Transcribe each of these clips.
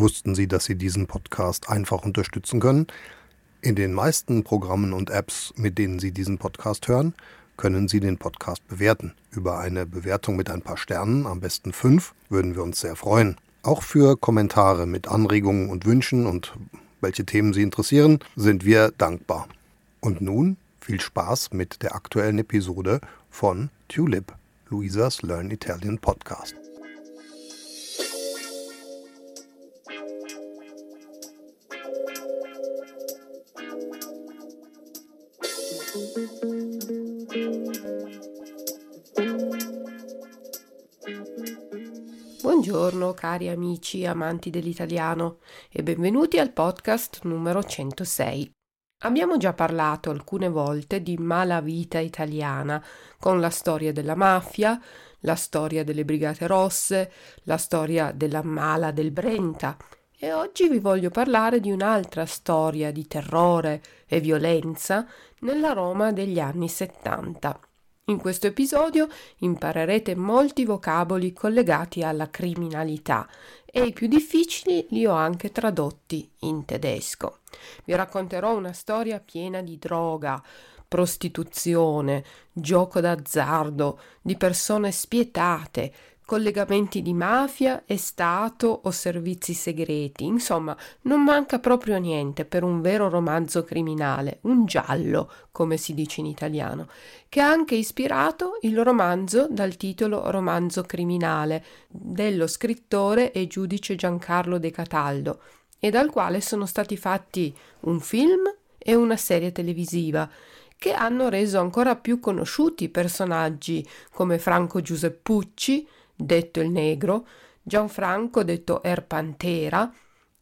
Wussten Sie, dass Sie diesen Podcast einfach unterstützen können? In den meisten Programmen und Apps, mit denen Sie diesen Podcast hören, können Sie den Podcast bewerten. Über eine Bewertung mit ein paar Sternen, am besten fünf, würden wir uns sehr freuen. Auch für Kommentare mit Anregungen und Wünschen und welche Themen Sie interessieren, sind wir dankbar. Und nun viel Spaß mit der aktuellen Episode von Tulip, Luisas Learn Italian Podcast. Buongiorno cari amici amanti dell'italiano e benvenuti al podcast numero 106. Abbiamo già parlato alcune volte di malavita italiana, con la storia della mafia, la storia delle Brigate Rosse, la storia della mala del Brenta e oggi vi voglio parlare di un'altra storia di terrore e violenza nella Roma degli anni 70. In questo episodio imparerete molti vocaboli collegati alla criminalità e i più difficili li ho anche tradotti in tedesco. Vi racconterò una storia piena di droga, prostituzione, gioco d'azzardo, di persone spietate, collegamenti di mafia e Stato o servizi segreti. Insomma, non manca proprio niente per un vero romanzo criminale, un giallo, come si dice in italiano, che ha anche ispirato il romanzo dal titolo Romanzo criminale dello scrittore e giudice Giancarlo De Cataldo e dal quale sono stati fatti un film e una serie televisiva che hanno reso ancora più conosciuti personaggi come Franco Giuseppucci, detto il negro, Gianfranco, detto Er Pantera,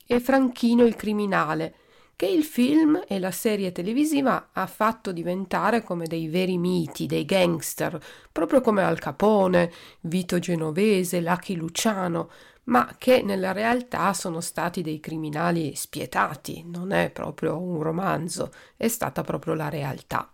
e Franchino il criminale, che il film e la serie televisiva ha fatto diventare come dei veri miti, dei gangster, proprio come Al Capone, Vito Genovese, Lucky Luciano, ma che nella realtà sono stati dei criminali spietati, non è proprio un romanzo, è stata proprio la realtà.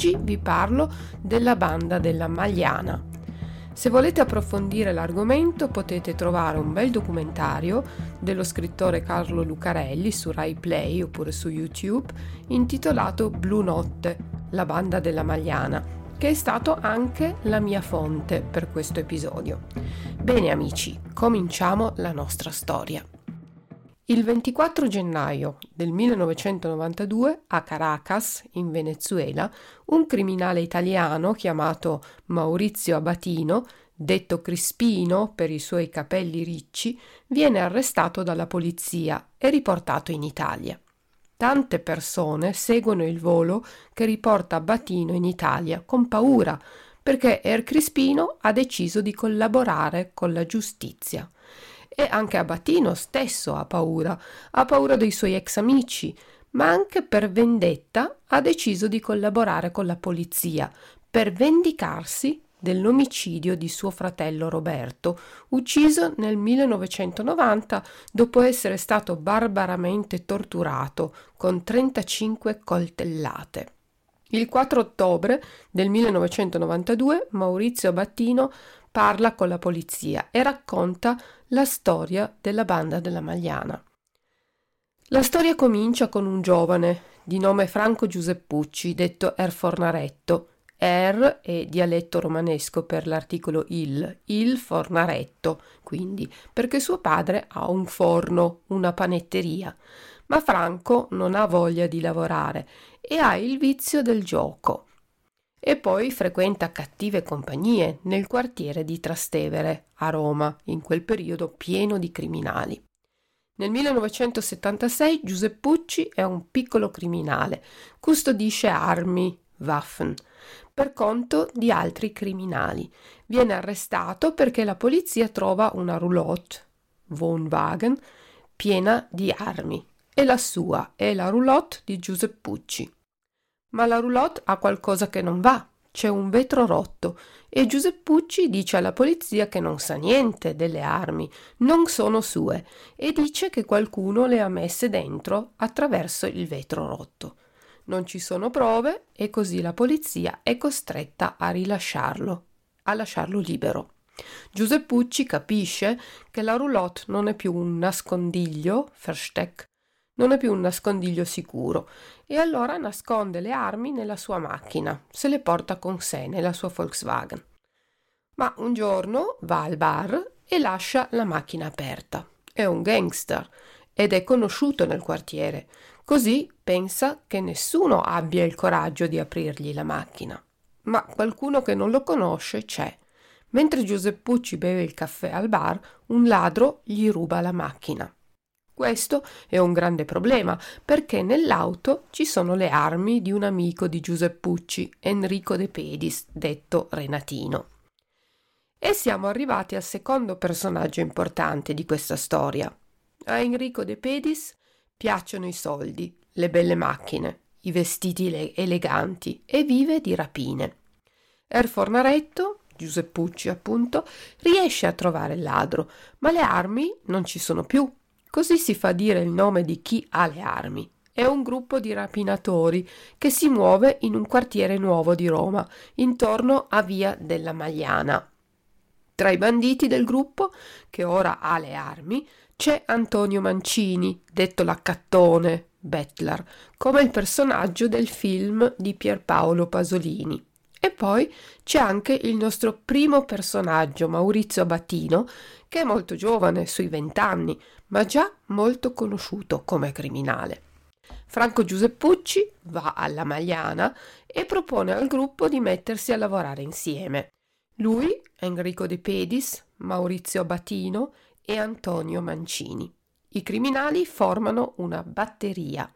Oggi vi parlo della banda della Magliana. Se volete approfondire l'argomento potete trovare un bel documentario dello scrittore Carlo Lucarelli su Rai Play oppure su YouTube intitolato Blue Notte, la banda della Magliana, che è stato anche la mia fonte per questo episodio. Bene amici, cominciamo la nostra storia. Il 24 gennaio del 1992 a Caracas, in Venezuela, un criminale italiano chiamato Maurizio Abatino, detto Crispino per i suoi capelli ricci, viene arrestato dalla polizia e riportato in Italia. Tante persone seguono il volo che riporta Abatino in Italia con paura perché Er Crispino ha deciso di collaborare con la giustizia e anche Abatino stesso ha paura, ha paura dei suoi ex amici, ma anche per vendetta ha deciso di collaborare con la polizia per vendicarsi dell'omicidio di suo fratello Roberto, ucciso nel 1990 dopo essere stato barbaramente torturato con 35 coltellate. Il 4 ottobre del 1992 Maurizio Battino parla con la polizia e racconta la storia della banda della Magliana. La storia comincia con un giovane di nome Franco Giuseppucci, detto Er Fornaretto. Er è dialetto romanesco per l'articolo il, il fornaretto, quindi perché suo padre ha un forno, una panetteria. Ma Franco non ha voglia di lavorare e ha il vizio del gioco e poi frequenta cattive compagnie nel quartiere di Trastevere, a Roma, in quel periodo pieno di criminali. Nel 1976 Giuseppucci è un piccolo criminale, custodisce armi, Waffen, per conto di altri criminali. Viene arrestato perché la polizia trova una roulotte, Wohnwagen, piena di armi. E la sua è la roulotte di Giuseppucci. Ma la roulotte ha qualcosa che non va, c'è un vetro rotto e Giuseppucci dice alla polizia che non sa niente delle armi, non sono sue e dice che qualcuno le ha messe dentro attraverso il vetro rotto. Non ci sono prove e così la polizia è costretta a rilasciarlo, a lasciarlo libero. Giuseppucci capisce che la roulotte non è più un nascondiglio, Versteck, non è più un nascondiglio sicuro e allora nasconde le armi nella sua macchina, se le porta con sé nella sua Volkswagen. Ma un giorno va al bar e lascia la macchina aperta. È un gangster ed è conosciuto nel quartiere, così pensa che nessuno abbia il coraggio di aprirgli la macchina. Ma qualcuno che non lo conosce c'è. Mentre Giuseppucci beve il caffè al bar, un ladro gli ruba la macchina. Questo è un grande problema perché nell'auto ci sono le armi di un amico di Giuseppucci, Enrico De Pedis, detto Renatino. E siamo arrivati al secondo personaggio importante di questa storia. A Enrico De Pedis piacciono i soldi, le belle macchine, i vestiti eleganti e vive di rapine. Er Fornaretto, Giuseppucci appunto, riesce a trovare il ladro, ma le armi non ci sono più Così si fa dire il nome di chi ha le armi. È un gruppo di rapinatori che si muove in un quartiere nuovo di Roma, intorno a Via della Magliana. Tra i banditi del gruppo, che ora ha le armi, c'è Antonio Mancini, detto l'accattone, Bettler, come il personaggio del film di Pierpaolo Pasolini. E poi c'è anche il nostro primo personaggio, Maurizio Abatino, che è molto giovane, sui vent'anni, ma già molto conosciuto come criminale. Franco Giuseppucci va alla Magliana e propone al gruppo di mettersi a lavorare insieme. Lui, Enrico De Pedis, Maurizio Abatino e Antonio Mancini. I criminali formano una batteria.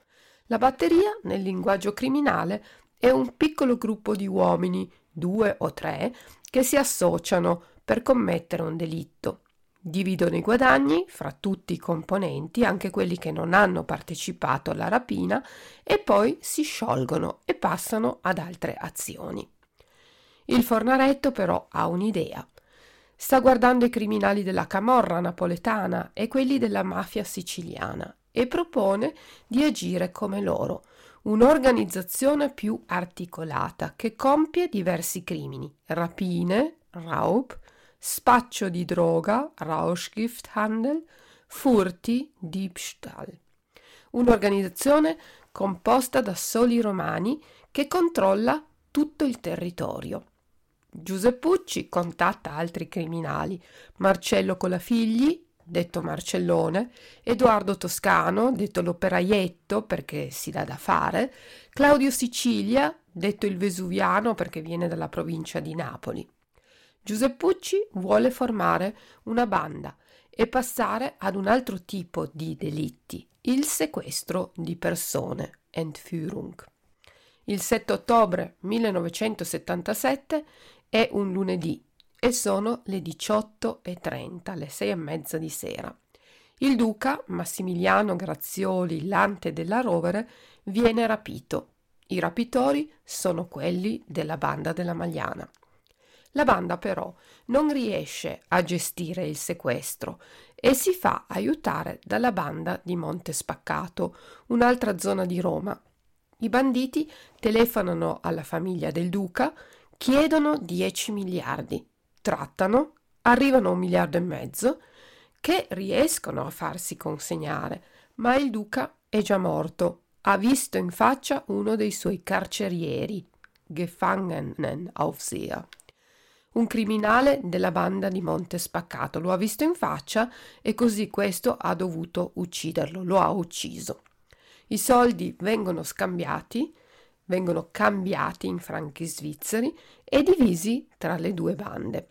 La batteria, nel linguaggio criminale, è un piccolo gruppo di uomini, due o tre, che si associano per commettere un delitto. Dividono i guadagni fra tutti i componenti, anche quelli che non hanno partecipato alla rapina, e poi si sciolgono e passano ad altre azioni. Il fornaretto però ha un'idea. Sta guardando i criminali della camorra napoletana e quelli della mafia siciliana e propone di agire come loro, un'organizzazione più articolata che compie diversi crimini, rapine, Raub, spaccio di droga, Rauschgifthandel, furti, Diebstahl. Un'organizzazione composta da soli romani che controlla tutto il territorio. Giuseppucci contatta altri criminali, Marcello Colafigli, detto Marcellone, Edoardo Toscano, detto l'operaietto perché si dà da fare, Claudio Sicilia, detto il Vesuviano perché viene dalla provincia di Napoli. Giuseppucci vuole formare una banda e passare ad un altro tipo di delitti, il sequestro di persone, Entführung. Il 7 ottobre 1977 è un lunedì e sono le 18.30, le sei e mezza di sera. Il duca Massimiliano Grazioli Lante della Rovere viene rapito. I rapitori sono quelli della banda della Magliana. La banda però non riesce a gestire il sequestro e si fa aiutare dalla banda di Monte Spaccato, un'altra zona di Roma. I banditi telefonano alla famiglia del duca, chiedono 10 miliardi trattano, arrivano a un miliardo e mezzo, che riescono a farsi consegnare, ma il duca è già morto. Ha visto in faccia uno dei suoi carcerieri, Gefangenenaufseher, un criminale della banda di Monte Spaccato. Lo ha visto in faccia e così questo ha dovuto ucciderlo, lo ha ucciso. I soldi vengono scambiati, vengono cambiati in franchi svizzeri e divisi tra le due bande.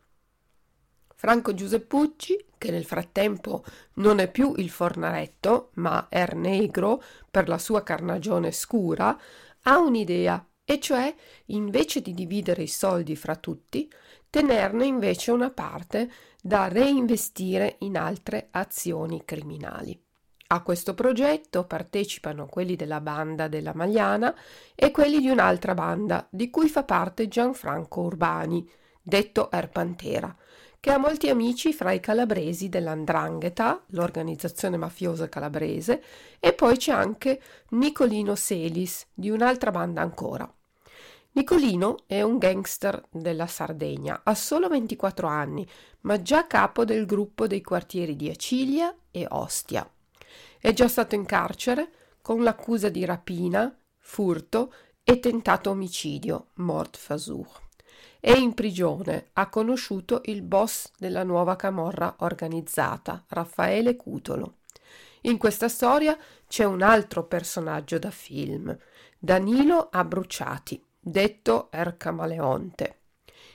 Franco Giuseppucci, che nel frattempo non è più il fornaretto, ma è negro per la sua carnagione scura, ha un'idea, e cioè, invece di dividere i soldi fra tutti, tenerne invece una parte da reinvestire in altre azioni criminali. A questo progetto partecipano quelli della banda della Magliana e quelli di un'altra banda, di cui fa parte Gianfranco Urbani, detto Erpantera, che ha molti amici fra i calabresi dell'Andrangheta, l'organizzazione mafiosa calabrese, e poi c'è anche Nicolino Selis, di un'altra banda ancora. Nicolino è un gangster della Sardegna, ha solo 24 anni, ma già capo del gruppo dei quartieri di Acilia e Ostia. È già stato in carcere con l'accusa di rapina, furto e tentato omicidio, mort fasur. È in prigione, ha conosciuto il boss della nuova camorra organizzata, Raffaele Cutolo. In questa storia c'è un altro personaggio da film, Danilo Abbruciati, detto Er Camaleonte.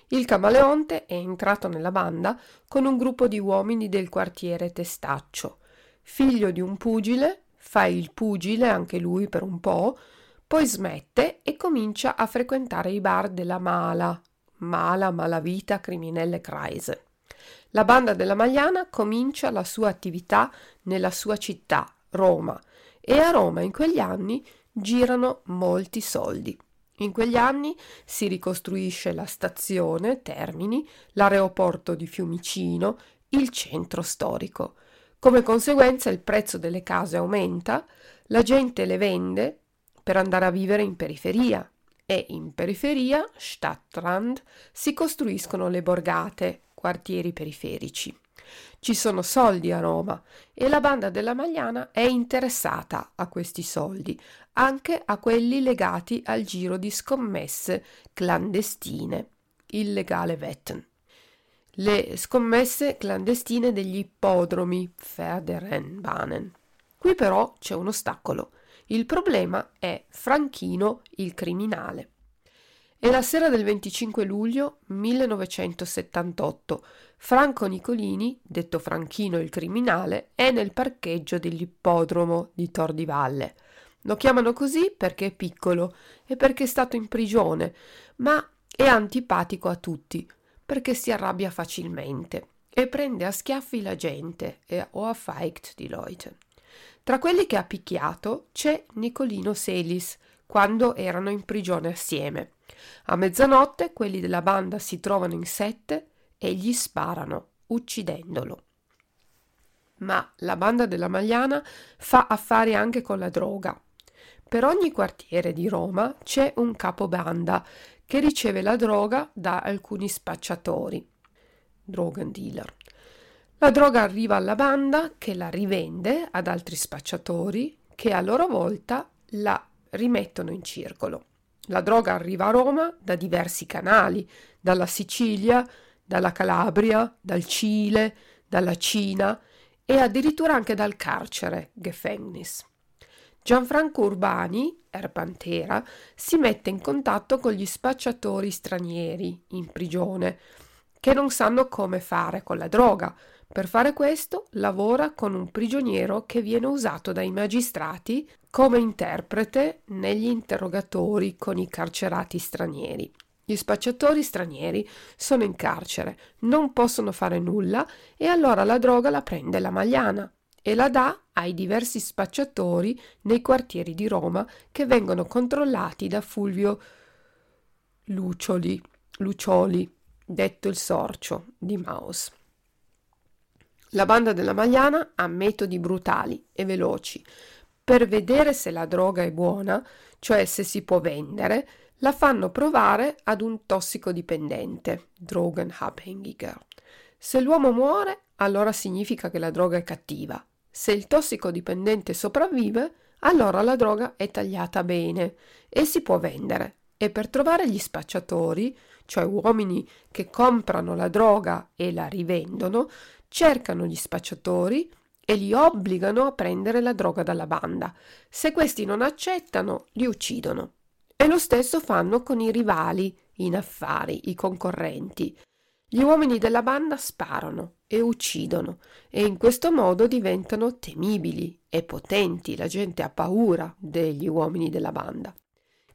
Il camaleonte è entrato nella banda con un gruppo di uomini del quartiere Testaccio. Figlio di un pugile, fa il pugile anche lui per un po', poi smette e comincia a frequentare i bar della Mala, Mala, Malavita, Criminelle Kreise. La banda della Magliana comincia la sua attività nella sua città, Roma, e a Roma in quegli anni girano molti soldi. In quegli anni si ricostruisce la stazione Termini, l'aeroporto di Fiumicino, il centro storico. Come conseguenza il prezzo delle case aumenta, la gente le vende per andare a vivere in periferia e in periferia, Stadtrand, si costruiscono le borgate, quartieri periferici. Ci sono soldi a Roma e la banda della Magliana è interessata a questi soldi, anche a quelli legati al giro di scommesse clandestine, il legale Wetten. Le scommesse clandestine degli ippodromi Pferderennbahnen. Qui però c'è un ostacolo. Il problema è Franchino il criminale. È la sera del 25 luglio 1978. Franco Nicolini, detto Franchino il criminale, è nel parcheggio dell'ippodromo di Tor di Valle. Lo chiamano così perché è piccolo e perché è stato in prigione, ma è antipatico a tutti, perché si arrabbia facilmente e prende a schiaffi la gente e o a fight di Leute. Tra quelli che ha picchiato c'è Nicolino Selis, quando erano in prigione assieme. A mezzanotte quelli della banda si trovano in sette e gli sparano, uccidendolo. Ma la banda della Magliana fa affari anche con la droga. Per ogni quartiere di Roma c'è un capobanda che riceve la droga da alcuni spacciatori, drogan dealer. La droga arriva alla banda che la rivende ad altri spacciatori che a loro volta la rimettono in circolo. La droga arriva a Roma da diversi canali, dalla Sicilia, dalla Calabria, dal Cile, dalla Cina e addirittura anche dal carcere, Gefängnis. Gianfranco Urbani, Erpantera, si mette in contatto con gli spacciatori stranieri in prigione, che non sanno come fare con la droga. Per fare questo lavora con un prigioniero che viene usato dai magistrati come interprete negli interrogatori con i carcerati stranieri. Gli spacciatori stranieri sono in carcere, non possono fare nulla e allora la droga la prende la Magliana e la dà ai diversi spacciatori nei quartieri di Roma che vengono controllati da Fulvio Lucioli, Lucioli detto il sorcio di Maus. La banda della Magliana ha metodi brutali e veloci. Per vedere se la droga è buona, cioè se si può vendere, la fanno provare ad un tossicodipendente, Drogenabhängiger. Se l'uomo muore, allora significa che la droga è cattiva. Se il tossicodipendente sopravvive, allora la droga è tagliata bene e si può vendere. E per trovare gli spacciatori, cioè uomini che comprano la droga e la rivendono, cercano gli spacciatori e li obbligano a prendere la droga dalla banda. Se questi non accettano, li uccidono. E lo stesso fanno con i rivali in affari, i concorrenti. Gli uomini della banda sparano e uccidono e in questo modo diventano temibili e potenti. La gente ha paura degli uomini della banda.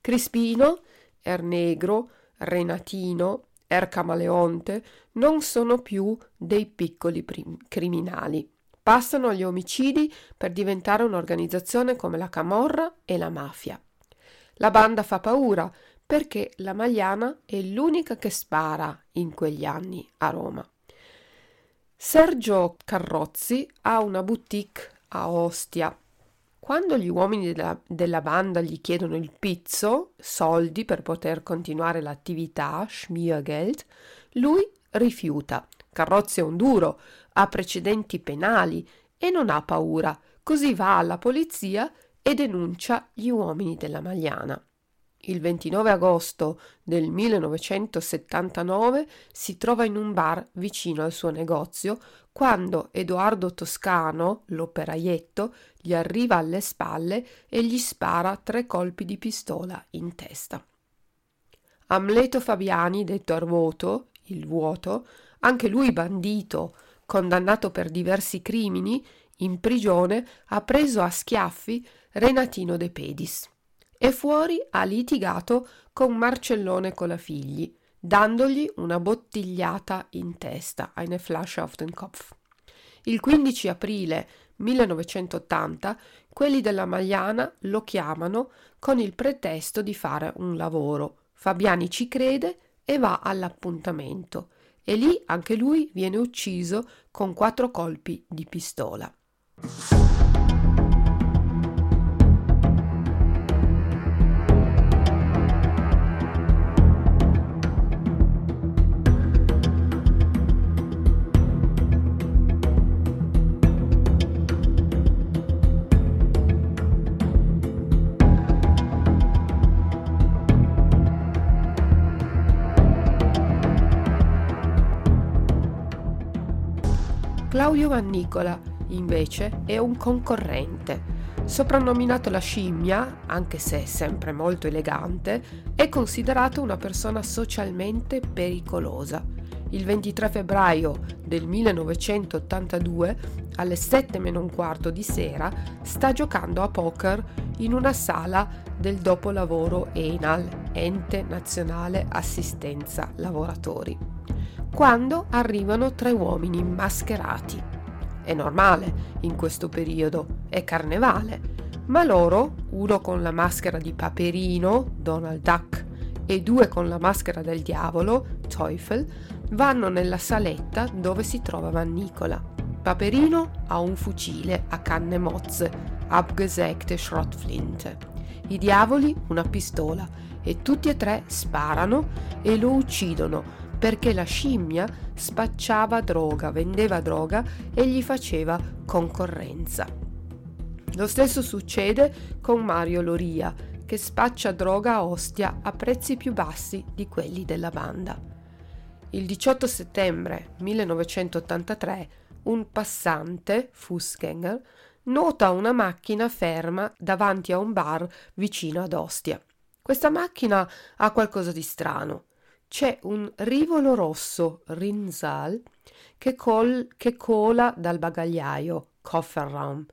Crispino, Ernegro, Renatino, Er Camaleonte non sono più dei piccoli prim- criminali. Passano agli omicidi per diventare un'organizzazione come la Camorra e la mafia. La banda fa paura perché la Magliana è l'unica che spara in quegli anni a Roma. Sergio Carrozzi ha una boutique a Ostia. Quando gli uomini della, della, banda gli chiedono il pizzo, soldi per poter continuare l'attività, Schmiergeld, lui rifiuta. Carrozzi è un duro, ha precedenti penali e non ha paura, così va alla polizia e denuncia gli uomini della Magliana. Il 29 agosto del 1979 si trova in un bar vicino al suo negozio quando Edoardo Toscano, l'operaietto, gli arriva alle spalle e gli spara tre colpi di pistola in testa. Amleto Fabiani, detto Arvoto, il vuoto, anche lui bandito, condannato per diversi crimini, in prigione ha preso a schiaffi Renatino De Pedis e fuori ha litigato con Marcellone Colafigli, dandogli una bottigliata in testa, eine Flasche auf den Kopf. Il 15 aprile 1980 quelli della Magliana lo chiamano con il pretesto di fare un lavoro. Fabiani ci crede e va all'appuntamento e lì anche lui viene ucciso con quattro colpi di pistola. Vannicola, invece, è un concorrente. Soprannominato la scimmia, anche se sempre molto elegante, è considerato una persona socialmente pericolosa. Il 23 febbraio del 1982, alle 7 meno un quarto di sera, sta giocando a poker in una sala del dopolavoro ENAL, Ente Nazionale Assistenza Lavoratori quando arrivano tre uomini mascherati. È normale in questo periodo, è carnevale, ma loro, uno con la maschera di Paperino, Donald Duck, e due con la maschera del diavolo, Teufel, vanno nella saletta dove si trova Vannicola. Paperino ha un fucile a canne mozze, abgesägte Schrottflinte. I diavoli una pistola e tutti e tre sparano e lo uccidono perché la scimmia spacciava droga, vendeva droga e gli faceva concorrenza. Lo stesso succede con Mario Loria, che spaccia droga a Ostia a prezzi più bassi di quelli della banda. Il 18 settembre 1983 un passante, Fußgänger, nota una macchina ferma davanti a un bar vicino ad Ostia. Questa macchina ha qualcosa di strano c'è un rivolo rosso, Rinzal, che, col, che cola dal bagagliaio, Kofferraum.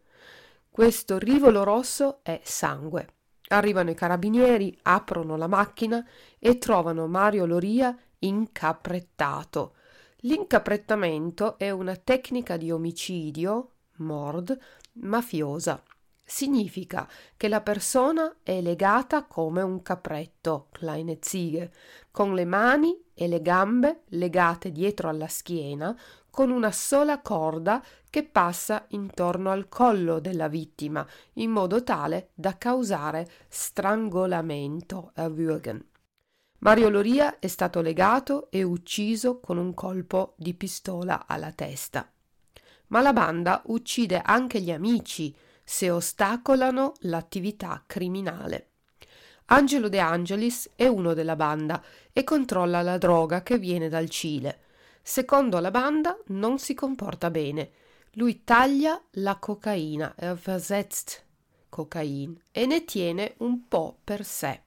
Questo rivolo rosso è sangue. Arrivano i carabinieri, aprono la macchina e trovano Mario Loria incaprettato. L'incaprettamento è una tecnica di omicidio, mord, mafiosa. Significa che la persona è legata come un capretto, kleine Ziege, con le mani e le gambe legate dietro alla schiena con una sola corda che passa intorno al collo della vittima in modo tale da causare strangolamento, erwürgen. Mario Loria è stato legato e ucciso con un colpo di pistola alla testa. Ma la banda uccide anche gli amici se ostacolano l'attività criminale. Angelo De Angelis è uno della banda e controlla la droga che viene dal Cile. Secondo la banda non si comporta bene. Lui taglia la cocaina, er versetzt cocaine, e ne tiene un po' per sé.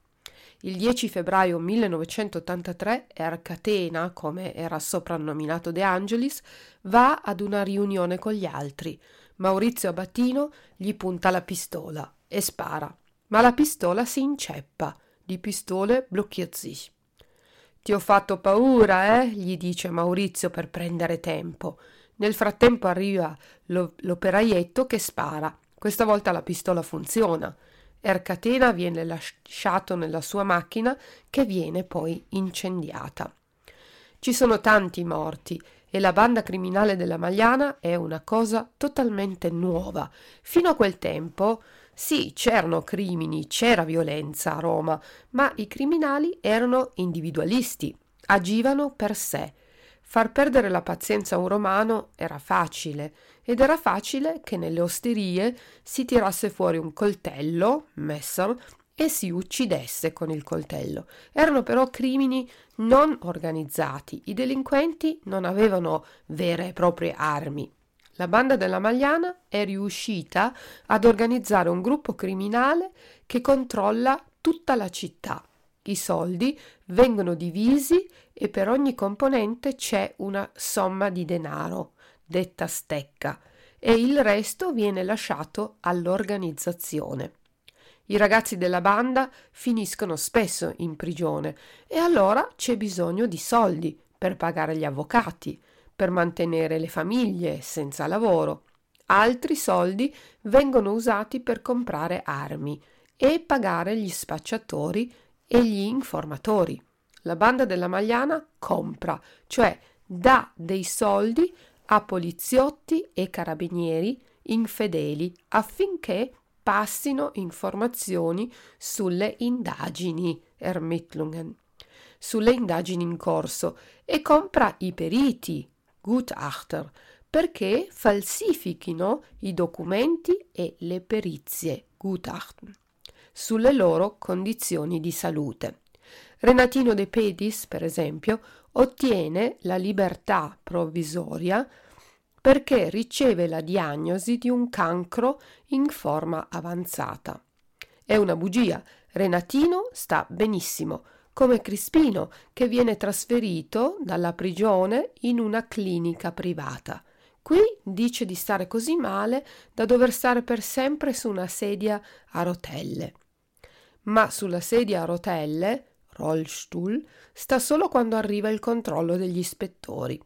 Il 10 febbraio 1983 Ercatena, come era soprannominato De Angelis, va ad una riunione con gli altri. Maurizio Abattino gli punta la pistola e spara ma la pistola si inceppa. Di pistole blocchiert. Ti ho fatto paura, eh? gli dice Maurizio per prendere tempo. Nel frattempo arriva lo, l'operaietto che spara. Questa volta la pistola funziona. Ercatena viene lasciato nella sua macchina che viene poi incendiata. Ci sono tanti morti e la banda criminale della Magliana è una cosa totalmente nuova. Fino a quel tempo, sì, c'erano crimini, c'era violenza a Roma, ma i criminali erano individualisti, agivano per sé. Far perdere la pazienza a un romano era facile, ed era facile che nelle osterie si tirasse fuori un coltello, Messer, e si uccidesse con il coltello. Erano però crimini non organizzati, i delinquenti non avevano vere e proprie armi. La banda della Magliana è riuscita ad organizzare un gruppo criminale che controlla tutta la città. I soldi vengono divisi e per ogni componente c'è una somma di denaro, detta stecca, e il resto viene lasciato all'organizzazione. I ragazzi della banda finiscono spesso in prigione e allora c'è bisogno di soldi per pagare gli avvocati, per mantenere le famiglie senza lavoro. Altri soldi vengono usati per comprare armi e pagare gli spacciatori e gli informatori. La banda della Magliana compra, cioè dà dei soldi a poliziotti e carabinieri infedeli affinché passino informazioni sulle indagini Ermittlungen, sulle indagini in corso e compra i periti Gutachter perché falsifichino i documenti e le perizie Gutachten sulle loro condizioni di salute. Renatino De Pedis, per esempio, ottiene la libertà provvisoria perché riceve la diagnosi di un cancro in forma avanzata. È una bugia. Renatino sta benissimo, come Crispino, che viene trasferito dalla prigione in una clinica privata. Qui dice di stare così male da dover stare per sempre su una sedia a rotelle. Ma sulla sedia a rotelle, Rollstuhl, sta solo quando arriva il controllo degli ispettori.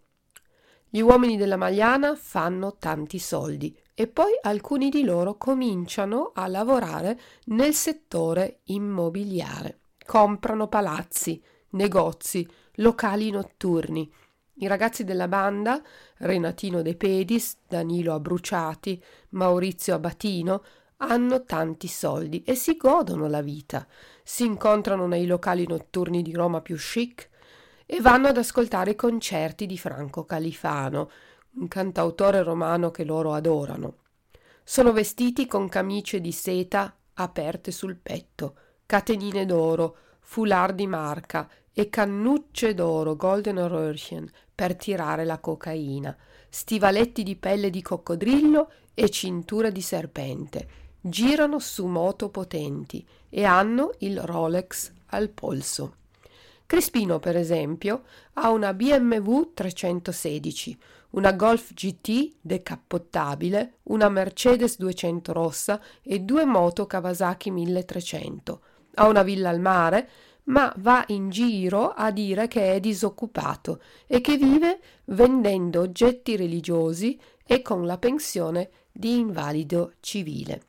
Gli uomini della Magliana fanno tanti soldi e poi alcuni di loro cominciano a lavorare nel settore immobiliare. Comprano palazzi, negozi, locali notturni. I ragazzi della banda, Renatino De Pedis, Danilo Abruciati, Maurizio Abatino, hanno tanti soldi e si godono la vita. Si incontrano nei locali notturni di Roma più chic, e vanno ad ascoltare i concerti di Franco Califano, un cantautore romano che loro adorano. Sono vestiti con camicie di seta aperte sul petto, catenine d'oro, foulard di marca e cannucce d'oro Golden Röhrchen per tirare la cocaina, stivaletti di pelle di coccodrillo e cintura di serpente. Girano su moto potenti e hanno il Rolex al polso. Crispino, per esempio, ha una BMW 316, una Golf GT decappottabile, una Mercedes 200 rossa e due moto Kawasaki 1300. Ha una villa al mare, ma va in giro a dire che è disoccupato e che vive vendendo oggetti religiosi e con la pensione di invalido civile.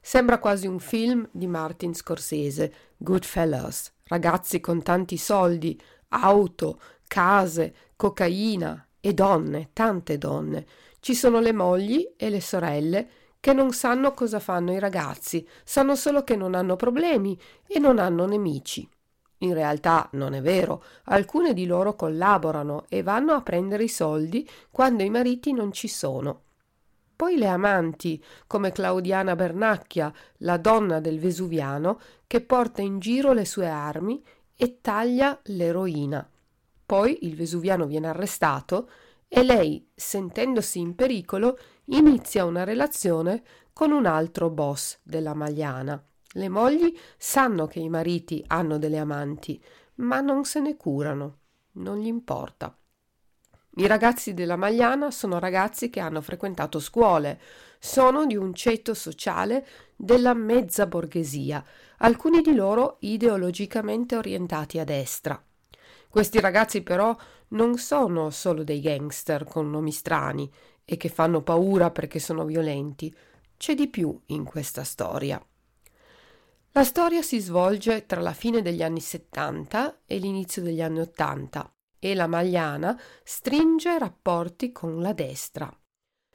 Sembra quasi un film di Martin Scorsese, Goodfellas, ragazzi con tanti soldi, auto, case, cocaina e donne, tante donne. Ci sono le mogli e le sorelle che non sanno cosa fanno i ragazzi, sanno solo che non hanno problemi e non hanno nemici. In realtà non è vero, alcune di loro collaborano e vanno a prendere i soldi quando i mariti non ci sono. Poi le amanti, come Claudiana Bernacchia, la donna del Vesuviano, che porta in giro le sue armi e taglia l'eroina. Poi il Vesuviano viene arrestato e lei, sentendosi in pericolo, inizia una relazione con un altro boss della Magliana. Le mogli sanno che i mariti hanno delle amanti, ma non se ne curano, non gli importa. I ragazzi della Magliana sono ragazzi che hanno frequentato scuole, sono di un ceto sociale della mezza borghesia, alcuni di loro ideologicamente orientati a destra. Questi ragazzi però non sono solo dei gangster con nomi strani e che fanno paura perché sono violenti. C'è di più in questa storia. La storia si svolge tra la fine degli anni 70 e l'inizio degli anni 80 e la Magliana stringe rapporti con la destra.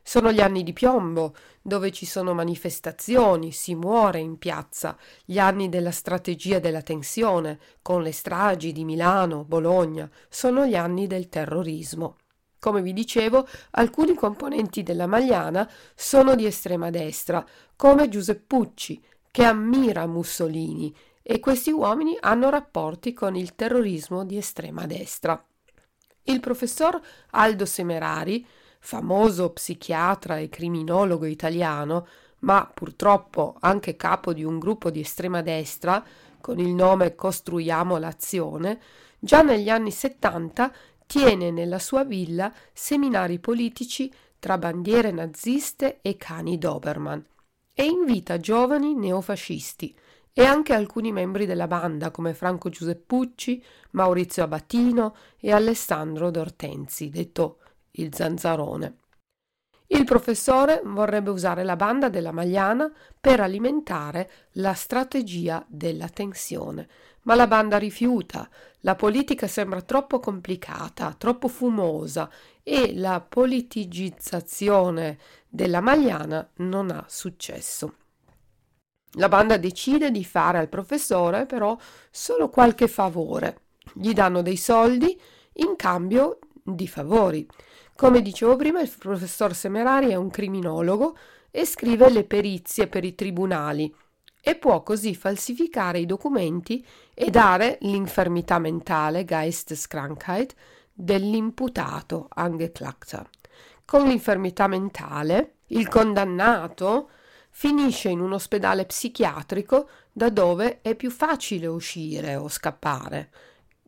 Sono gli anni di piombo, dove ci sono manifestazioni, si muore in piazza, gli anni della strategia della tensione, con le stragi di Milano, Bologna, sono gli anni del terrorismo. Come vi dicevo, alcuni componenti della Magliana sono di estrema destra, come Giuseppucci, che ammira Mussolini, e questi uomini hanno rapporti con il terrorismo di estrema destra. Il professor Aldo Semerari famoso psichiatra e criminologo italiano, ma purtroppo anche capo di un gruppo di estrema destra con il nome Costruiamo l'azione, già negli anni 70 tiene nella sua villa seminari politici tra bandiere naziste e cani Doberman e invita giovani neofascisti e anche alcuni membri della banda come Franco Giuseppucci, Maurizio Abatino e Alessandro D'Ortenzi, detto il zanzarone. Il professore vorrebbe usare la banda della Magliana per alimentare la strategia della tensione, ma la banda rifiuta. La politica sembra troppo complicata, troppo fumosa e la politicizzazione della Magliana non ha successo. La banda decide di fare al professore però solo qualche favore. Gli danno dei soldi in cambio di favori. Come dicevo prima, il professor Semerari è un criminologo e scrive le perizie per i tribunali e può così falsificare i documenti e dare l'infermità mentale, Geisteskrankheit, dell'imputato, Angeklagter. Con l'infermità mentale, il condannato finisce in un ospedale psichiatrico da dove è più facile uscire o scappare,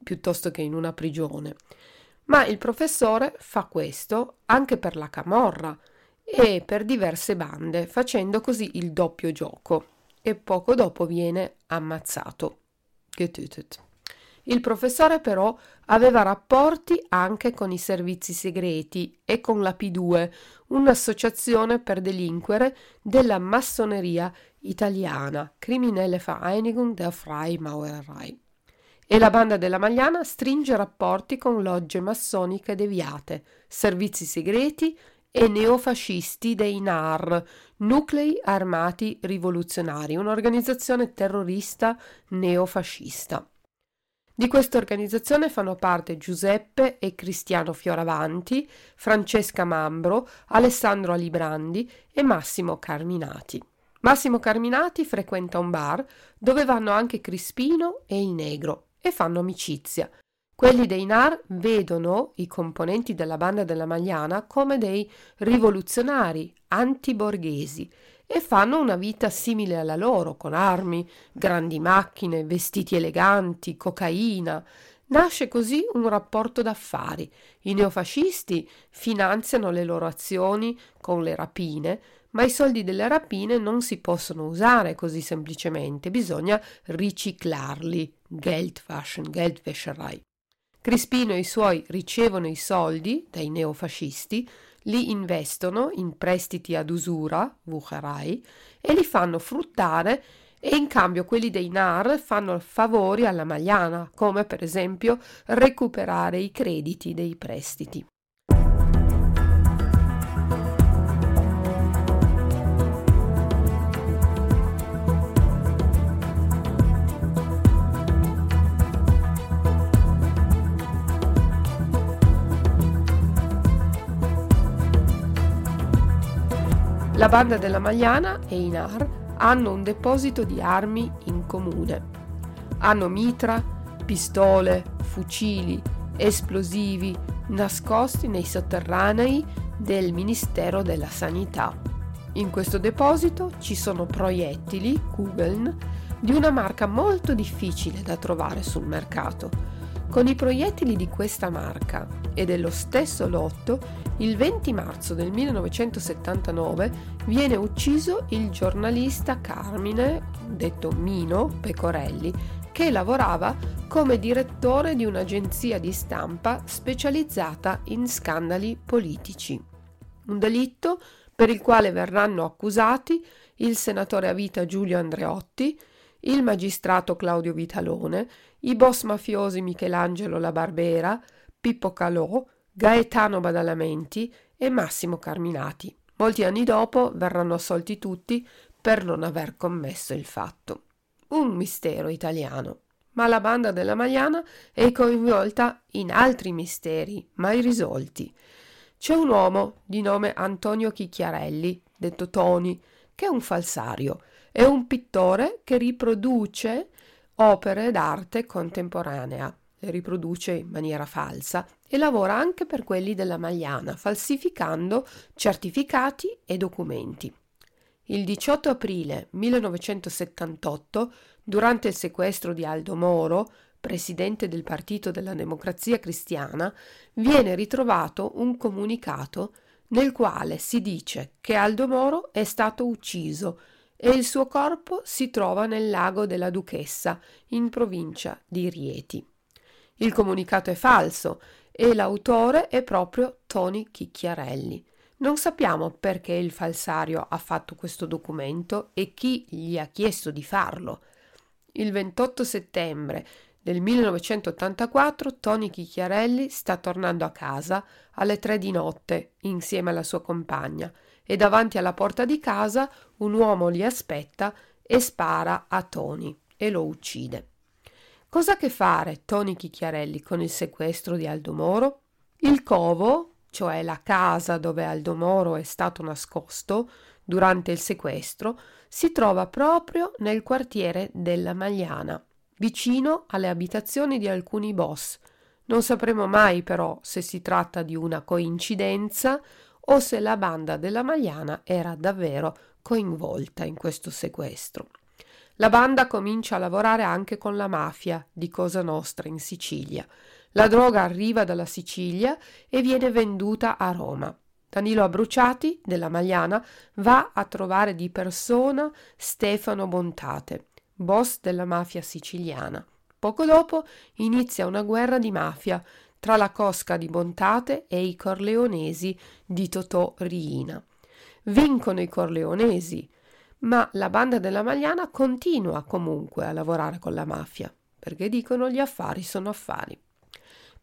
piuttosto che in una prigione. Ma il professore fa questo anche per la camorra e per diverse bande, facendo così il doppio gioco e poco dopo viene ammazzato. Il professore però aveva rapporti anche con i servizi segreti e con la P2, un'associazione per delinquere della massoneria italiana, Kriminelle Vereinigung der Freimaurerei e la banda della Magliana stringe rapporti con logge massoniche deviate, servizi segreti e neofascisti dei NAR, Nuclei Armati Rivoluzionari, un'organizzazione terrorista neofascista. Di questa organizzazione fanno parte Giuseppe e Cristiano Fioravanti, Francesca Mambro, Alessandro Alibrandi e Massimo Carminati. Massimo Carminati frequenta un bar dove vanno anche Crispino e il Negro e fanno amicizia. Quelli dei NAR vedono i componenti della banda della Magliana come dei rivoluzionari antiborghesi e fanno una vita simile alla loro, con armi, grandi macchine, vestiti eleganti, cocaina. Nasce così un rapporto d'affari. I neofascisti finanziano le loro azioni con le rapine, ma i soldi delle rapine non si possono usare così semplicemente, bisogna riciclarli. Geldwaschen, Geldwäscherei. Crispino e i suoi ricevono i soldi dai neofascisti, li investono in prestiti ad usura, Wucherei, e li fanno fruttare e in cambio quelli dei NAR fanno favori alla Magliana, come per esempio recuperare i crediti dei prestiti. La banda della Magliana e i NAR hanno un deposito di armi in comune. Hanno mitra, pistole, fucili, esplosivi nascosti nei sotterranei del Ministero della Sanità. In questo deposito ci sono proiettili, Kugeln, di una marca molto difficile da trovare sul mercato. Con i proiettili di questa marca e dello stesso lotto il 20 marzo del 1979 viene ucciso il giornalista Carmine, detto Mino Pecorelli, che lavorava come direttore di un'agenzia di stampa specializzata in scandali politici. Un delitto per il quale verranno accusati il senatore a vita Giulio Andreotti, il magistrato Claudio Vitalone, i boss mafiosi Michelangelo La Barbera, Pippo Calò, Gaetano Badalamenti e Massimo Carminati. Molti anni dopo verranno assolti tutti per non aver commesso il fatto. Un mistero italiano. Ma la banda della Magliana è coinvolta in altri misteri mai risolti. C'è un uomo di nome Antonio Chicchiarelli, detto Tony, che è un falsario. È un pittore che riproduce opere d'arte contemporanea, le riproduce in maniera falsa e lavora anche per quelli della Magliana, falsificando certificati e documenti. Il 18 aprile 1978, durante il sequestro di Aldo Moro, presidente del Partito della Democrazia Cristiana, viene ritrovato un comunicato nel quale si dice che Aldo Moro è stato ucciso e il suo corpo si trova nel lago della Duchessa, in provincia di Rieti. Il comunicato è falso e l'autore è proprio Tony Chicchiarelli. Non sappiamo perché il falsario ha fatto questo documento e chi gli ha chiesto di farlo. Il 28 settembre del 1984 Tony Chicchiarelli sta tornando a casa alle tre di notte insieme alla sua compagna e davanti alla porta di casa un uomo li aspetta e spara a Tony e lo uccide. Cosa ha a che fare Tony Chicchiarelli con il sequestro di Aldo Moro? Il covo, cioè la casa dove Aldo Moro è stato nascosto durante il sequestro, si trova proprio nel quartiere della Magliana, vicino alle abitazioni di alcuni boss. Non sapremo mai però se si tratta di una coincidenza o se la banda della Magliana era davvero coinvolta in questo sequestro. La banda comincia a lavorare anche con la mafia di Cosa Nostra in Sicilia. La droga arriva dalla Sicilia e viene venduta a Roma. Danilo Abruciati, della Magliana, va a trovare di persona Stefano Bontate, boss della mafia siciliana. Poco dopo inizia una guerra di mafia tra la cosca di Bontate e i corleonesi di Totò Riina. Vincono i corleonesi, ma la banda della Magliana continua comunque a lavorare con la mafia, perché dicono gli affari sono affari.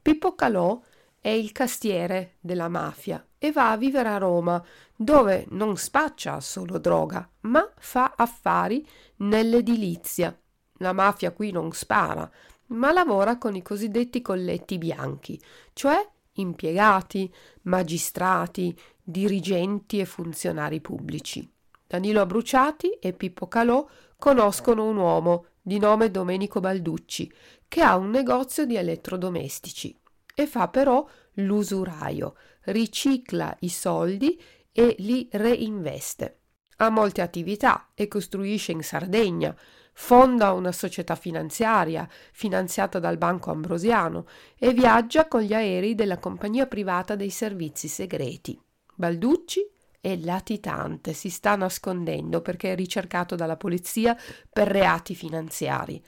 Pippo Calò è il castiere della mafia e va a vivere a Roma, dove non spaccia solo droga, ma fa affari nell'edilizia. La mafia qui non spara, ma lavora con i cosiddetti colletti bianchi, cioè impiegati, magistrati, dirigenti e funzionari pubblici. Danilo Abruciati e Pippo Calò conoscono un uomo di nome Domenico Balducci che ha un negozio di elettrodomestici e fa però l'usuraio, ricicla i soldi e li reinveste. Ha molte attività e costruisce in Sardegna, fonda una società finanziaria finanziata dal Banco Ambrosiano e viaggia con gli aerei della compagnia privata dei servizi segreti. Balducci è latitante, si sta nascondendo perché è ricercato dalla polizia per reati finanziari.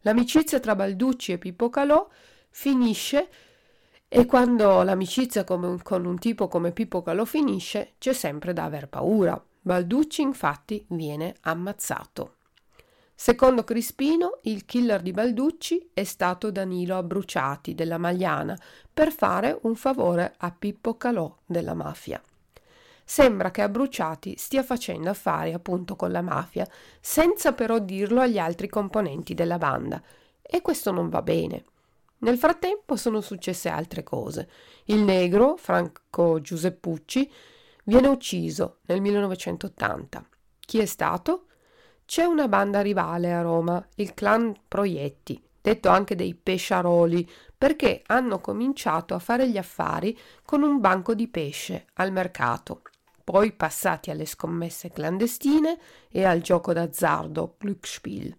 L'amicizia tra Balducci e Pippo Calò finisce e quando l'amicizia con un tipo come Pippo Calò finisce, c'è sempre da aver paura. Balducci infatti viene ammazzato. Secondo Crispino, il killer di Balducci è stato Danilo Abbruciati della Magliana per fare un favore a Pippo Calò della mafia. Sembra che Abbruciati stia facendo affari appunto con la mafia, senza però dirlo agli altri componenti della banda, e questo non va bene. Nel frattempo sono successe altre cose. Il negro, Franco Giuseppucci, viene ucciso nel 1980. Chi è stato? C'è una banda rivale a Roma, il clan Proietti, detto anche dei pesciaroli, perché hanno cominciato a fare gli affari con un banco di pesce al mercato, poi passati alle scommesse clandestine e al gioco d'azzardo Glücksspiel.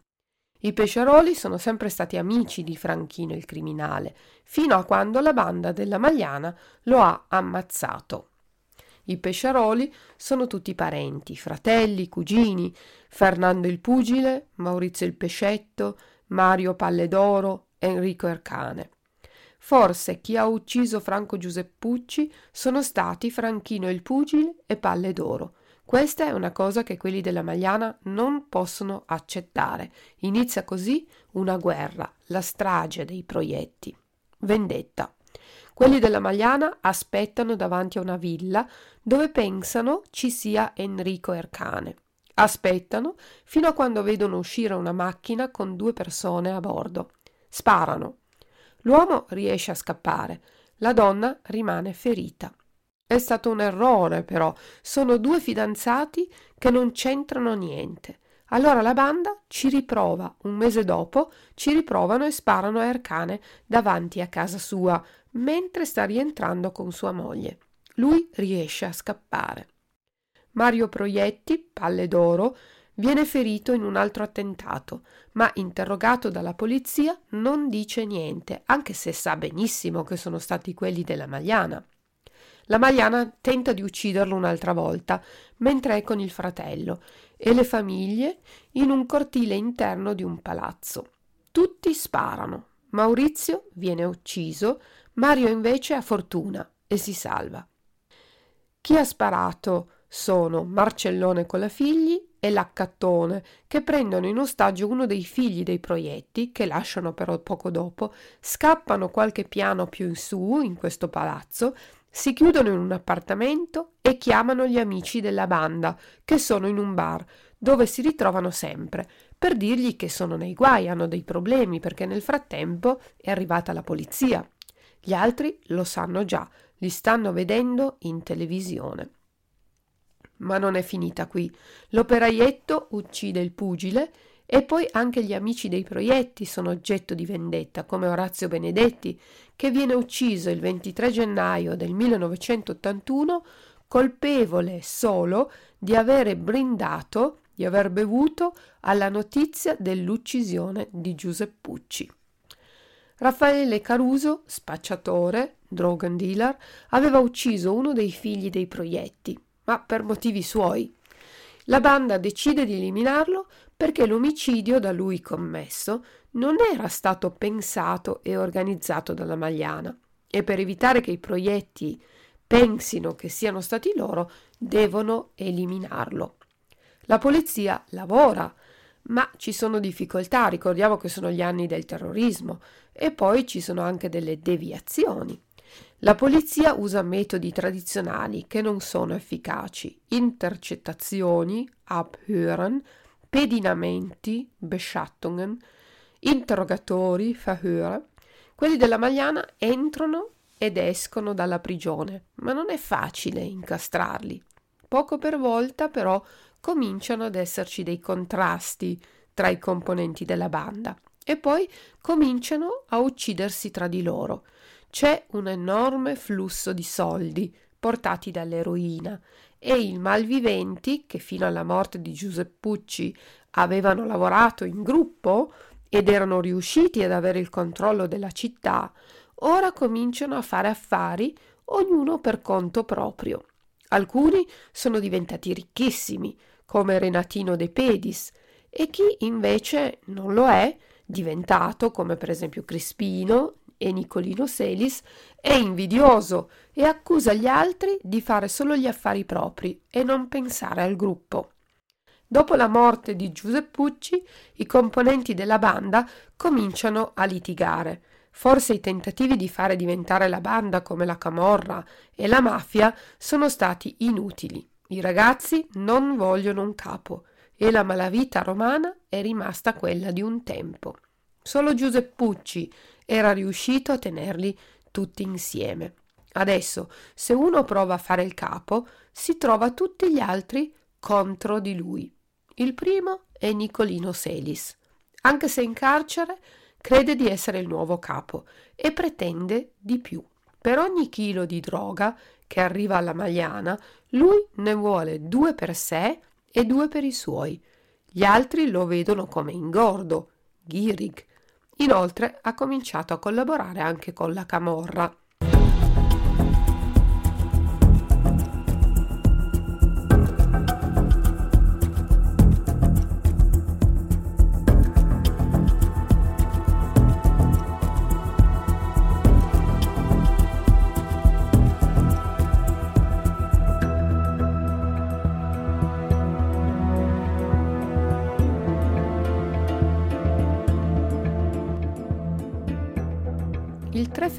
I pesciaroli sono sempre stati amici di Franchino il criminale, fino a quando la banda della Magliana lo ha ammazzato. I pesciaroli sono tutti parenti, fratelli, cugini, Fernando il pugile, Maurizio il pescetto, Mario Palledoro, Enrico Ercane. Forse chi ha ucciso Franco Giuseppucci sono stati Franchino il Pugile e Palle d'Oro. Questa è una cosa che quelli della Magliana non possono accettare. Inizia così una guerra, la strage dei proietti. Vendetta. Quelli della Magliana aspettano davanti a una villa dove pensano ci sia Enrico Ercane. Aspettano fino a quando vedono uscire una macchina con due persone a bordo. Sparano. L'uomo riesce a scappare, la donna rimane ferita. È stato un errore, però. Sono due fidanzati che non c'entrano niente. Allora la banda ci riprova. Un mese dopo ci riprovano e sparano a Ercane davanti a casa sua, mentre sta rientrando con sua moglie. Lui riesce a scappare. Mario Proietti, palle d'oro, Viene ferito in un altro attentato, ma interrogato dalla polizia non dice niente, anche se sa benissimo che sono stati quelli della Magliana. La Magliana tenta di ucciderlo un'altra volta, mentre è con il fratello e le famiglie in un cortile interno di un palazzo. Tutti sparano. Maurizio viene ucciso, Mario invece ha fortuna e si salva. Chi ha sparato sono Marcellone con la figli e l'accattone, che prendono in ostaggio uno dei figli dei proietti, che lasciano però poco dopo, scappano qualche piano più in su in questo palazzo, si chiudono in un appartamento e chiamano gli amici della banda, che sono in un bar, dove si ritrovano sempre, per dirgli che sono nei guai, hanno dei problemi, perché nel frattempo è arrivata la polizia. Gli altri lo sanno già, li stanno vedendo in televisione. Ma non è finita qui. L'operaietto uccide il pugile e poi anche gli amici dei proietti sono oggetto di vendetta, come Orazio Benedetti, che viene ucciso il 23 gennaio del 1981 colpevole solo di avere brindato, di aver bevuto alla notizia dell'uccisione di Giuseppucci. Raffaele Caruso, spacciatore, drogan dealer, aveva ucciso uno dei figli dei proietti, ma per motivi suoi. La banda decide di eliminarlo perché l'omicidio da lui commesso non era stato pensato e organizzato dalla Magliana e per evitare che i proietti pensino che siano stati loro, devono eliminarlo. La polizia lavora, ma ci sono difficoltà, ricordiamo che sono gli anni del terrorismo e poi ci sono anche delle deviazioni. La polizia usa metodi tradizionali che non sono efficaci, intercettazioni, abhören, pedinamenti, beschattungen, interrogatori, verhöre. Quelli della Magliana entrano ed escono dalla prigione, ma non è facile incastrarli. Poco per volta, però, cominciano ad esserci dei contrasti tra i componenti della banda e poi cominciano a uccidersi tra di loro c'è un enorme flusso di soldi portati dall'eroina e i malviventi, che fino alla morte di Giuseppucci avevano lavorato in gruppo ed erano riusciti ad avere il controllo della città, ora cominciano a fare affari, ognuno per conto proprio. Alcuni sono diventati ricchissimi, come Renatino De Pedis, e chi invece non lo è, diventato, come per esempio Crispino, e Nicolino Selis è invidioso e accusa gli altri di fare solo gli affari propri e non pensare al gruppo. Dopo la morte di Giuseppucci, i componenti della banda cominciano a litigare. Forse i tentativi di fare diventare la banda come la camorra e la mafia sono stati inutili. I ragazzi non vogliono un capo e la malavita romana è rimasta quella di un tempo. Solo Giuseppucci era riuscito a tenerli tutti insieme. Adesso, se uno prova a fare il capo, si trova tutti gli altri contro di lui. Il primo è Nicolino Selis. Anche se in carcere, crede di essere il nuovo capo e pretende di più. Per ogni chilo di droga che arriva alla Magliana, lui ne vuole due per sé e due per i suoi. Gli altri lo vedono come ingordo, ghirig, Inoltre ha cominciato a collaborare anche con la Camorra.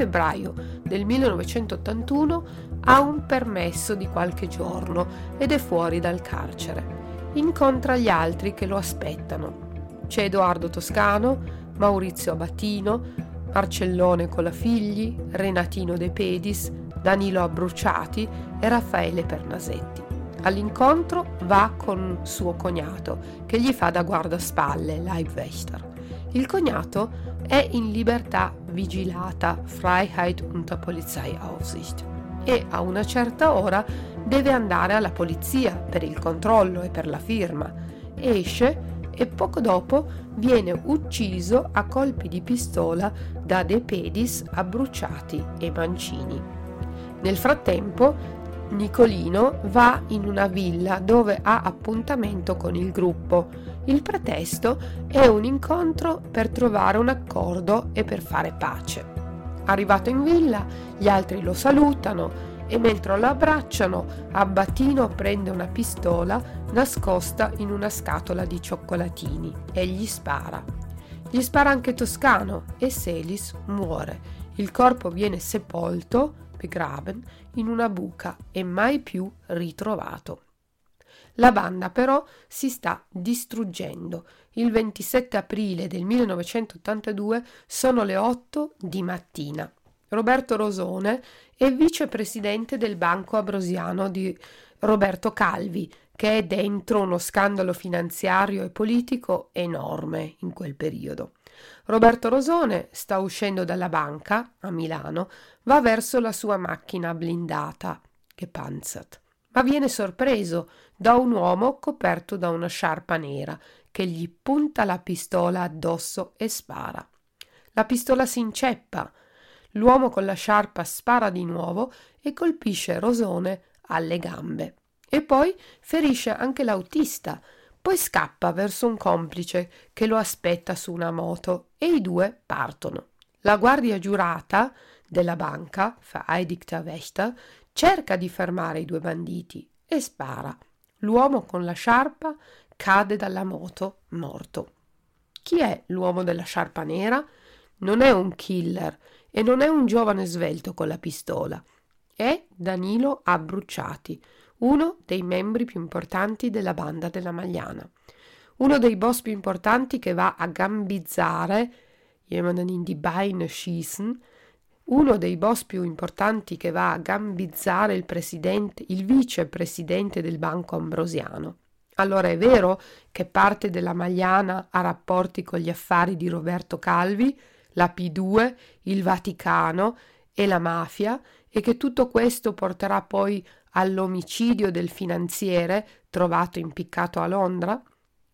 Febbraio del 1981 ha un permesso di qualche giorno ed è fuori dal carcere. Incontra gli altri che lo aspettano. C'è Edoardo Toscano, Maurizio Abatino, Marcellone Colafigli, Renatino De Pedis, Danilo Abbruciati e Raffaele Pernasetti. All'incontro va con suo cognato, che gli fa da guardaspalle, Leibwächter. Il cognato è in libertà vigilata, Freiheit unter Polizeiaufsicht, e a una certa ora deve andare alla polizia per il controllo e per la firma. Esce e poco dopo viene ucciso a colpi di pistola da De Pedis, Abbruciati e Mancini. Nel frattempo Nicolino va in una villa dove ha appuntamento con il gruppo. Il pretesto è un incontro per trovare un accordo e per fare pace. Arrivato in villa, gli altri lo salutano e mentre lo abbracciano, Abbatino prende una pistola nascosta in una scatola di cioccolatini e gli spara. Gli spara anche Toscano e Selis muore. Il corpo viene sepolto begraben in una buca e mai più ritrovato. La banda però si sta distruggendo. Il 27 aprile del 1982 sono le 8 di mattina. Roberto Rosone è vicepresidente del Banco Abrosiano di Roberto Calvi, che è dentro uno scandalo finanziario e politico enorme in quel periodo. Roberto Rosone sta uscendo dalla banca a Milano, va verso la sua macchina blindata, che Panzat, ma viene sorpreso da un uomo coperto da una sciarpa nera che gli punta la pistola addosso e spara. La pistola si inceppa. L'uomo con la sciarpa spara di nuovo e colpisce Rosone alle gambe. E poi ferisce anche l'autista, poi scappa verso un complice che lo aspetta su una moto e i due partono. La guardia giurata della banca, Vereidigter Wächter, cerca di fermare i due banditi e spara. L'uomo con la sciarpa cade dalla moto morto. Chi è l'uomo della sciarpa nera? Non è un killer e non è un giovane svelto con la pistola. È Danilo Abbruciati, uno dei membri più importanti della banda della Magliana, uno dei boss più importanti che va a gambizzare, jemanden in die Beine schießen, uno dei boss più importanti che va a gambizzare il presidente, il vicepresidente del Banco Ambrosiano. Allora è vero che parte della Magliana ha rapporti con gli affari di Roberto Calvi, la P2, il Vaticano e la mafia e che tutto questo porterà poi all'omicidio del finanziere trovato impiccato a Londra?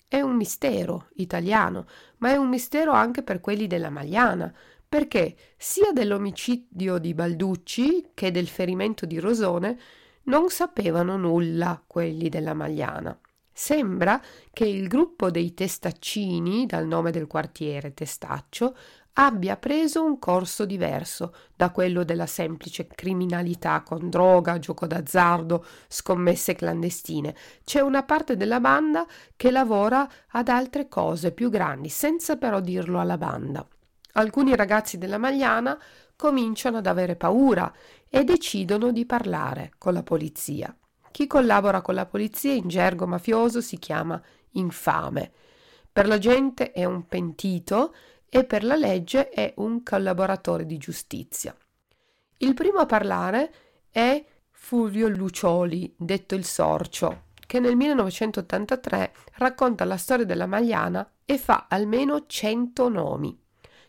È un mistero italiano, ma è un mistero anche per quelli della Magliana, perché sia dell'omicidio di Balducci che del ferimento di Rosone non sapevano nulla quelli della Magliana. Sembra che il gruppo dei testaccini, dal nome del quartiere Testaccio, abbia preso un corso diverso da quello della semplice criminalità con droga, gioco d'azzardo, scommesse clandestine. C'è una parte della banda che lavora ad altre cose più grandi, senza però dirlo alla banda. Alcuni ragazzi della Magliana cominciano ad avere paura e decidono di parlare con la polizia. Chi collabora con la polizia in gergo mafioso si chiama infame. Per la gente è un pentito e per la legge è un collaboratore di giustizia. Il primo a parlare è Fulvio Lucioli, detto il Sorcio, che nel 1983 racconta la storia della Magliana e fa almeno 100 nomi.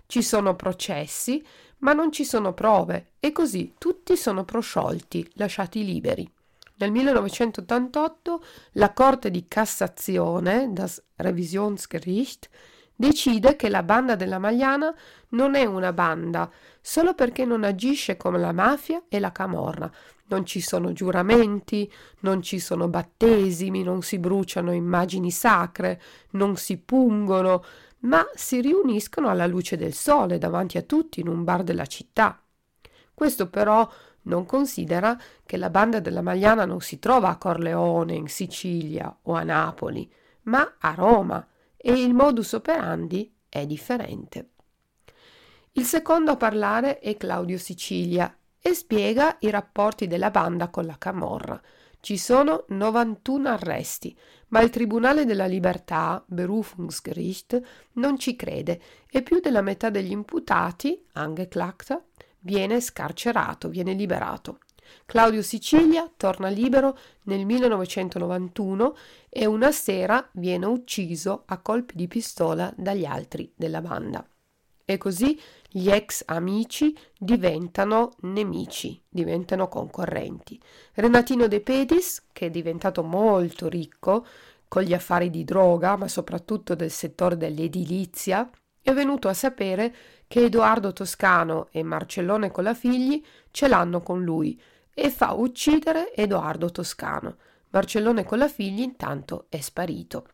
Ci sono processi, ma non ci sono prove e così tutti sono prosciolti, lasciati liberi. Nel 1988 la Corte di Cassazione, das Revisionsgericht, decide che la banda della Magliana non è una banda solo perché non agisce come la mafia e la camorra. Non ci sono giuramenti, non ci sono battesimi, non si bruciano immagini sacre, non si pungono, ma si riuniscono alla luce del sole davanti a tutti in un bar della città. Questo però non considera che la banda della Magliana non si trova a Corleone, in Sicilia o a Napoli, ma a Roma, e il modus operandi è differente. Il secondo a parlare è Claudio Sicilia e spiega i rapporti della banda con la Camorra. Ci sono 91 arresti, ma il Tribunale della Libertà, Berufungsgericht, non ci crede e più della metà degli imputati, Angeklagter, viene scarcerato, viene liberato. Claudio Sicilia torna libero nel 1991 e una sera viene ucciso a colpi di pistola dagli altri della banda. E così gli ex amici diventano nemici, diventano concorrenti. Renatino De Pedis, che è diventato molto ricco con gli affari di droga, ma soprattutto del settore dell'edilizia, è venuto a sapere che Edoardo Toscano e Marcellone Colafigli ce l'hanno con lui e fa uccidere Edoardo Toscano. Marcellone Colafigli intanto è sparito.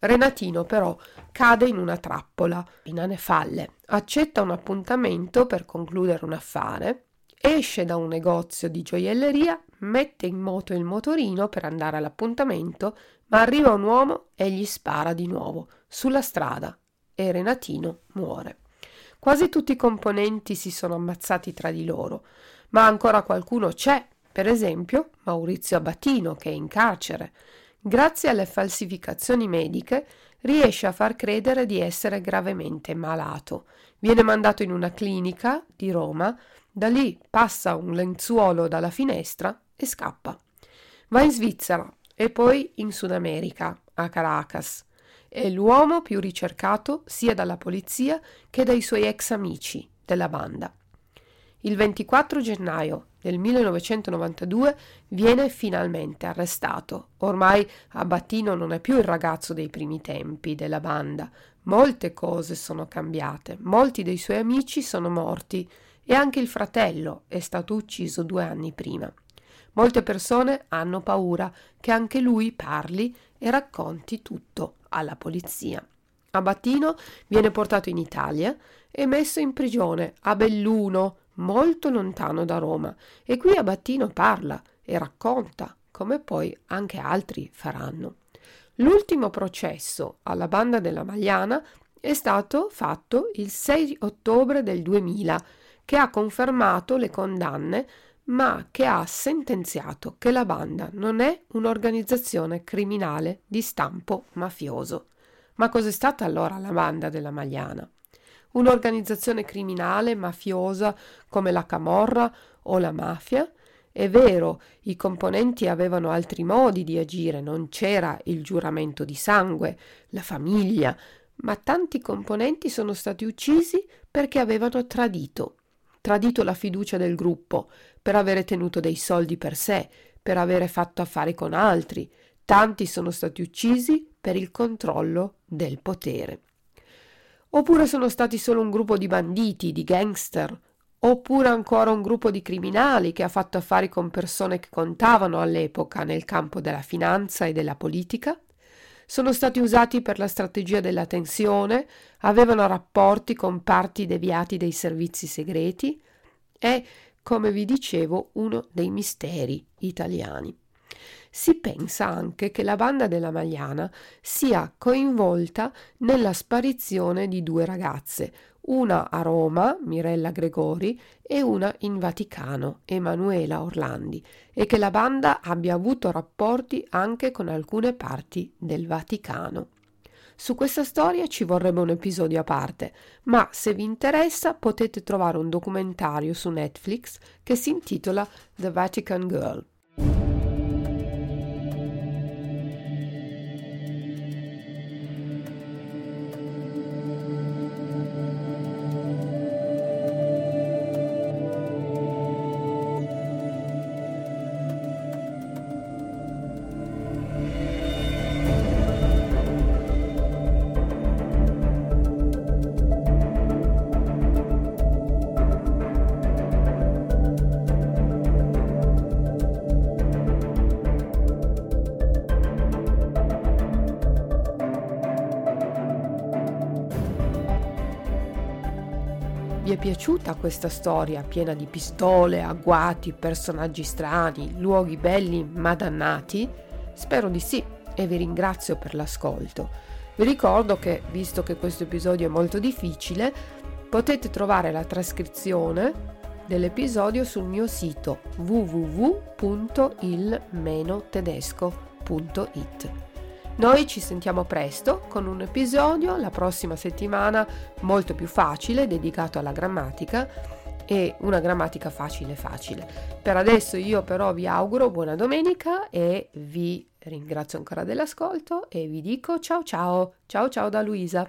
Renatino però cade in una trappola, in anefalle, accetta un appuntamento per concludere un affare, esce da un negozio di gioielleria, mette in moto il motorino per andare all'appuntamento, ma arriva un uomo e gli spara di nuovo sulla strada e Renatino muore. Quasi tutti i componenti si sono ammazzati tra di loro, ma ancora qualcuno c'è, per esempio Maurizio Abatino che è in carcere grazie alle falsificazioni mediche, riesce a far credere di essere gravemente malato. Viene mandato in una clinica di Roma, da lì passa un lenzuolo dalla finestra e scappa. Va in Svizzera e poi in Sud America, a Caracas. È l'uomo più ricercato sia dalla polizia che dai suoi ex amici della banda. Il 24 gennaio del 1992 viene finalmente arrestato. Ormai Abbattino non è più il ragazzo dei primi tempi della banda. Molte cose sono cambiate, molti dei suoi amici sono morti e anche il fratello è stato ucciso due anni prima. Molte persone hanno paura che anche lui parli e racconti tutto alla polizia. Abbattino viene portato in Italia e messo in prigione a Belluno, molto lontano da Roma, e qui Abattino parla e racconta, come poi anche altri faranno. L'ultimo processo alla banda della Magliana è stato fatto il 6 ottobre del 2000, che ha confermato le condanne, ma che ha sentenziato che la banda non è un'organizzazione criminale di stampo mafioso. Ma cos'è stata allora la banda della Magliana? Un'organizzazione criminale mafiosa come la Camorra o la mafia? È vero, i componenti avevano altri modi di agire, non c'era il giuramento di sangue, la famiglia, ma tanti componenti sono stati uccisi perché avevano tradito, tradito la fiducia del gruppo, per avere tenuto dei soldi per sé, per avere fatto affari con altri. Tanti sono stati uccisi per il controllo del potere. Oppure sono stati solo un gruppo di banditi, di gangster, oppure ancora un gruppo di criminali che ha fatto affari con persone che contavano all'epoca nel campo della finanza e della politica? Sono stati usati per la strategia della tensione, avevano rapporti con parti deviati dei servizi segreti? È, come vi dicevo, uno dei misteri italiani si pensa anche che la banda della Magliana sia coinvolta nella sparizione di due ragazze, una a Roma, Mirella Gregori, e una in Vaticano, Emanuela Orlandi, e che la banda abbia avuto rapporti anche con alcune parti del Vaticano. Su questa storia ci vorrebbe un episodio a parte, ma se vi interessa potete trovare un documentario su Netflix che si intitola The Vatican Girl. Piaciuta questa storia piena di pistole, agguati, personaggi strani, luoghi belli ma dannati? Spero di sì e vi ringrazio per l'ascolto. Vi ricordo che, visto che questo episodio è molto difficile, Potete trovare la trascrizione dell'episodio sul mio sito www.il-tedesco.it. Noi ci sentiamo presto con un episodio la prossima settimana molto più facile, dedicato alla grammatica e una grammatica facile facile. Per adesso io però vi auguro buona domenica e vi ringrazio ancora dell'ascolto e vi dico ciao ciao, ciao ciao da Luisa.